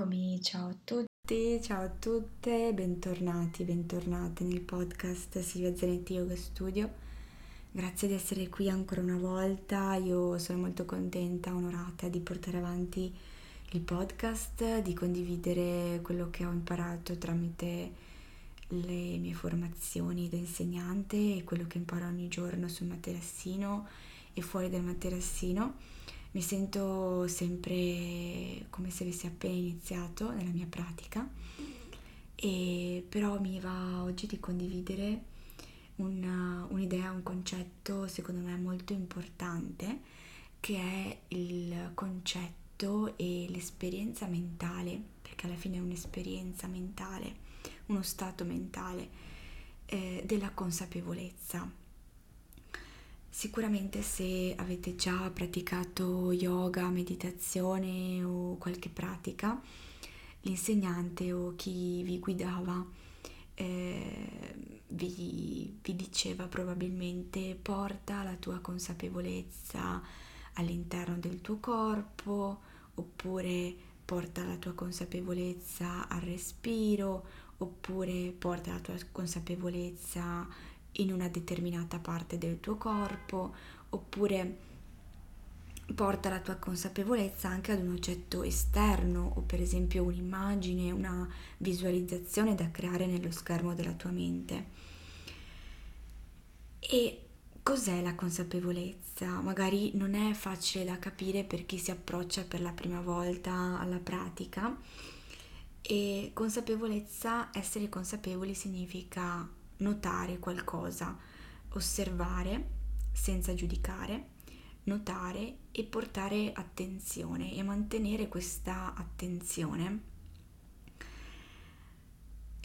Eccomi, ciao a tutti, ciao a tutte, bentornati, bentornate nel podcast Silvia Zanetti Yoga Studio. Grazie di essere qui ancora una volta, io sono molto contenta, onorata di portare avanti il podcast, di condividere quello che ho imparato tramite le mie formazioni da insegnante e quello che imparo ogni giorno sul materassino e fuori dal materassino mi sento sempre come se avessi appena iniziato nella mia pratica. E però mi va oggi di condividere un, un'idea, un concetto secondo me molto importante che è il concetto e l'esperienza mentale, perché alla fine è un'esperienza mentale, uno stato mentale eh, della consapevolezza Sicuramente se avete già praticato yoga, meditazione o qualche pratica, l'insegnante o chi vi guidava eh, vi, vi diceva probabilmente porta la tua consapevolezza all'interno del tuo corpo oppure porta la tua consapevolezza al respiro oppure porta la tua consapevolezza in una determinata parte del tuo corpo oppure porta la tua consapevolezza anche ad un oggetto esterno o per esempio un'immagine, una visualizzazione da creare nello schermo della tua mente. E cos'è la consapevolezza? Magari non è facile da capire per chi si approccia per la prima volta alla pratica e consapevolezza, essere consapevoli significa notare qualcosa, osservare senza giudicare, notare e portare attenzione e mantenere questa attenzione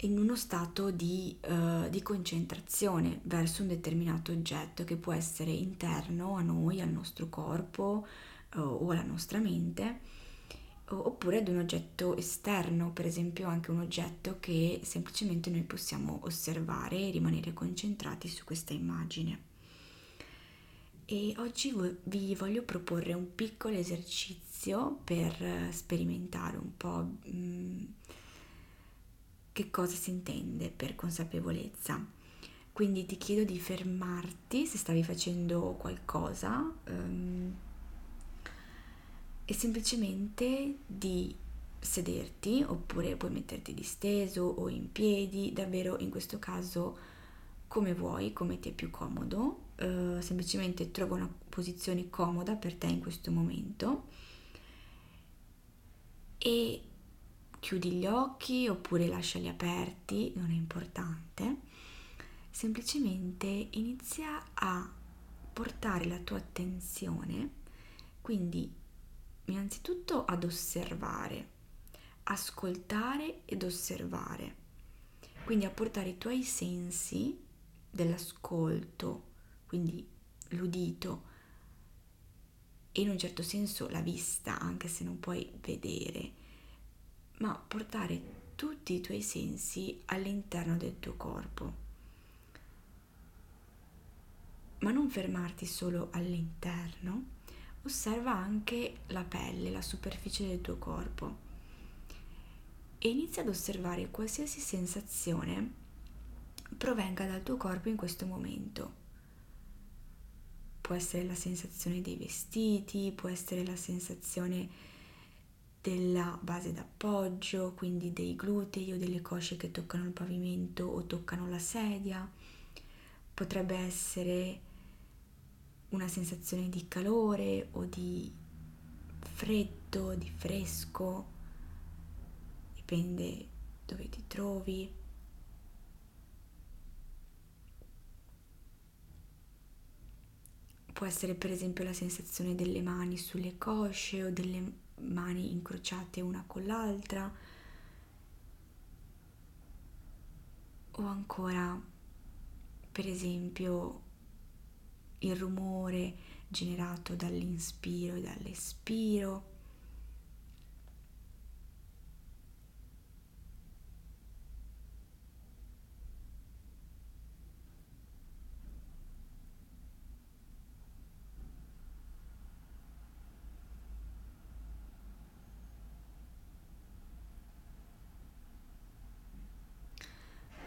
in uno stato di, uh, di, concentrazione verso un determinato oggetto che può essere interno a noi, al nostro corpo uh, o alla nostra mente oppure ad un oggetto esterno, per esempio anche un oggetto che semplicemente noi possiamo osservare e rimanere concentrati su questa immagine. E oggi vi voglio proporre un piccolo esercizio per sperimentare un po' mm, che cosa si intende per consapevolezza. Quindi ti chiedo di fermarti se stavi facendo qualcosa. Um, e semplicemente di sederti oppure puoi metterti disteso o in piedi, davvero in questo caso come vuoi, come ti è più comodo, uh, semplicemente trova una posizione comoda per te in questo momento. E chiudi gli occhi oppure lasciali aperti, non è importante, semplicemente inizia a portare la tua attenzione, quindi innanzitutto ad osservare, ascoltare ed osservare. Quindi a portare i tuoi sensi dell'ascolto, quindi l'udito e in un certo senso la vista, anche se non puoi vedere, ma portare tutti i tuoi sensi all'interno del tuo corpo. Ma non fermarti solo all'interno, osserva anche la pelle, la superficie del tuo corpo e inizia ad osservare qualsiasi sensazione provenga dal tuo corpo in questo momento. Può essere la sensazione dei vestiti, può essere la sensazione della base d'appoggio, quindi dei glutei o delle cosce che toccano il pavimento o toccano la sedia. Potrebbe essere una sensazione di calore o di freddo, di fresco, dipende dove ti trovi. Può essere per esempio la sensazione delle mani sulle cosce o delle mani incrociate una con l'altra o ancora per esempio il rumore generato dall'inspiro e dall'espiro.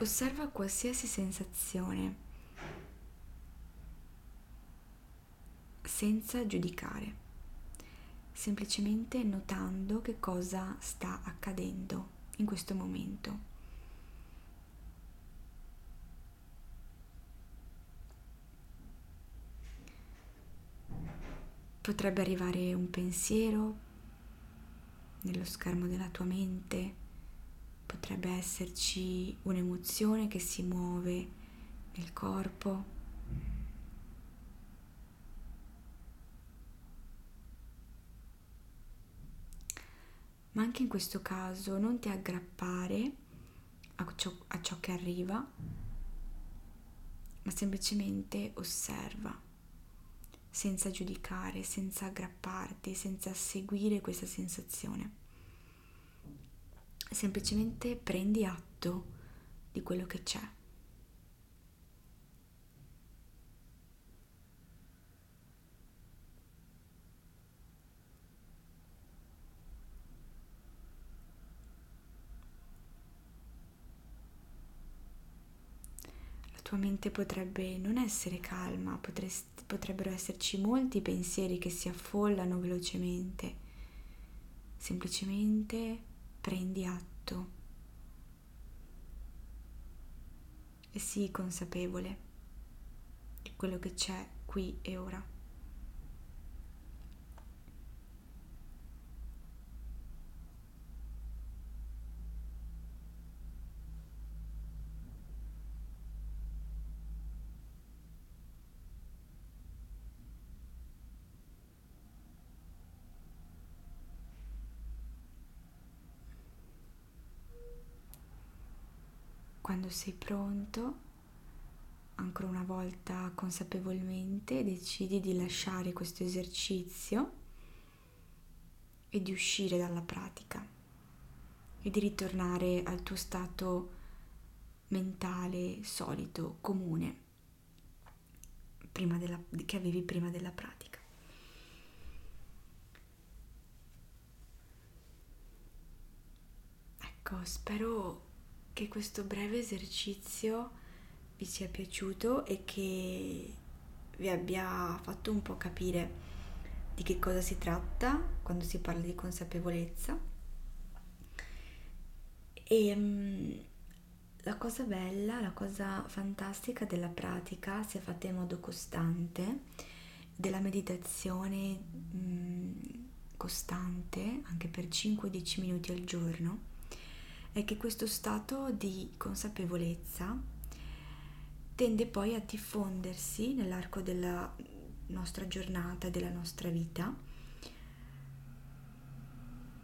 Osserva qualsiasi sensazione senza giudicare, semplicemente notando che cosa sta accadendo in questo momento. Potrebbe arrivare un pensiero nello schermo della tua mente potrebbe esserci un'emozione che si muove nel corpo. Ma anche in questo caso non ti aggrappare a ciò, a ciò che arriva, ma semplicemente osserva, senza giudicare, senza aggrapparti, senza seguire questa sensazione semplicemente prendi atto di quello che c'è. La tua mente potrebbe non essere calma, potresti, potrebbero esserci molti pensieri che si affollano velocemente. Semplicemente prendi atto e sii consapevole di quello che c'è qui e ora. Quando sei pronto, ancora una volta consapevolmente, decidi di lasciare questo esercizio e di uscire dalla pratica e di ritornare al tuo stato mentale solito, comune, della, che avevi prima della pratica. Ecco, spero che questo breve esercizio vi sia piaciuto e che vi abbia fatto un po' capire di che cosa si tratta quando si parla di consapevolezza. E um, la cosa bella, la cosa fantastica della pratica, se fatta in modo costante, della meditazione um, costante, anche per 5-10 minuti al giorno, è che questo stato di consapevolezza tende poi a diffondersi nell'arco della nostra giornata, della nostra vita,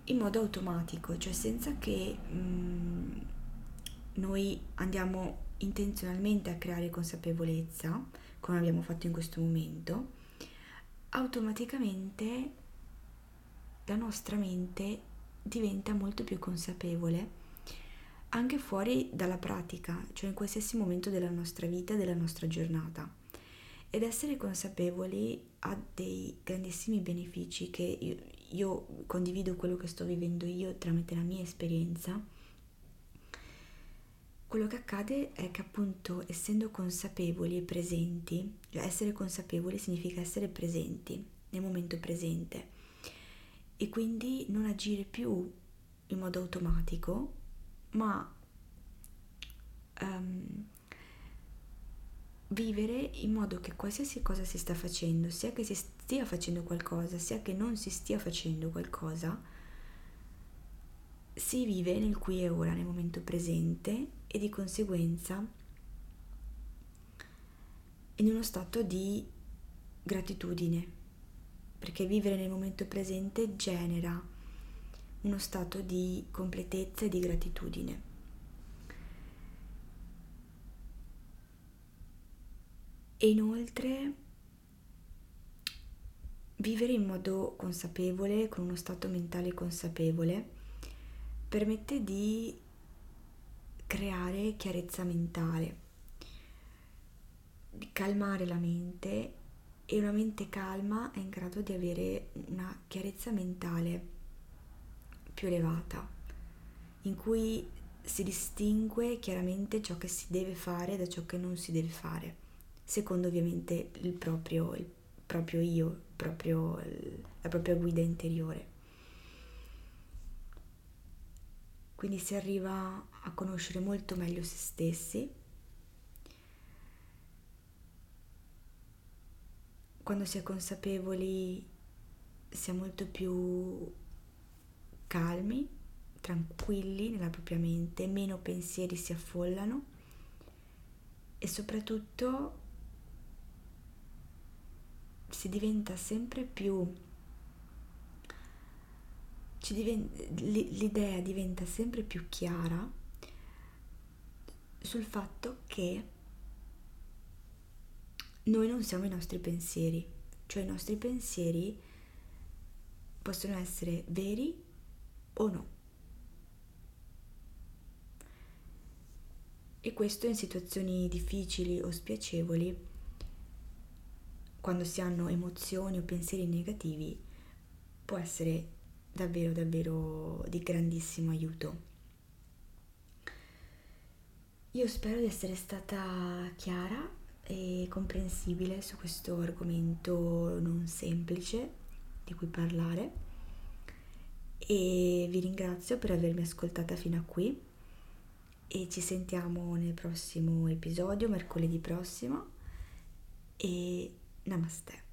in modo automatico, cioè senza che mh, mm, noi andiamo intenzionalmente a creare consapevolezza, come abbiamo fatto in questo momento, automaticamente la nostra mente diventa molto più consapevole anche fuori dalla pratica, cioè in qualsiasi momento della nostra vita, della nostra giornata. Ed essere consapevoli ha dei grandissimi benefici che io, io condivido quello che sto vivendo io tramite la mia esperienza. Quello che accade è che appunto essendo consapevoli e presenti, cioè essere consapevoli significa essere presenti nel momento presente e quindi non agire più in modo automatico ma um, vivere in modo che qualsiasi cosa si sta facendo, sia che si stia facendo qualcosa, sia che non si stia facendo qualcosa, si vive nel qui e ora, nel momento presente e di conseguenza in uno stato di gratitudine, perché vivere nel momento presente genera uno stato di completezza e di gratitudine. E inoltre vivere in modo consapevole, con uno stato mentale consapevole, permette di creare chiarezza mentale, di calmare la mente e una mente calma è in grado di avere una chiarezza mentale più elevata, in cui si distingue chiaramente ciò che si deve fare da ciò che non si deve fare, secondo ovviamente il proprio, il proprio io, il proprio, la propria guida interiore. Quindi si arriva a conoscere molto meglio se stessi. Quando si è consapevoli si è molto più calmi, tranquilli nella propria mente, meno pensieri si affollano e soprattutto si diventa sempre più l'idea diventa sempre più chiara sul fatto che noi non siamo i nostri pensieri, cioè i nostri pensieri possono essere veri o no. E questo in situazioni difficili o spiacevoli, quando si hanno emozioni o pensieri negativi, può essere davvero davvero di grandissimo aiuto. Io spero di essere stata chiara e comprensibile su questo argomento non semplice di cui parlare e vi ringrazio per avermi ascoltata fino a qui e ci sentiamo nel prossimo episodio, mercoledì prossimo e namaste.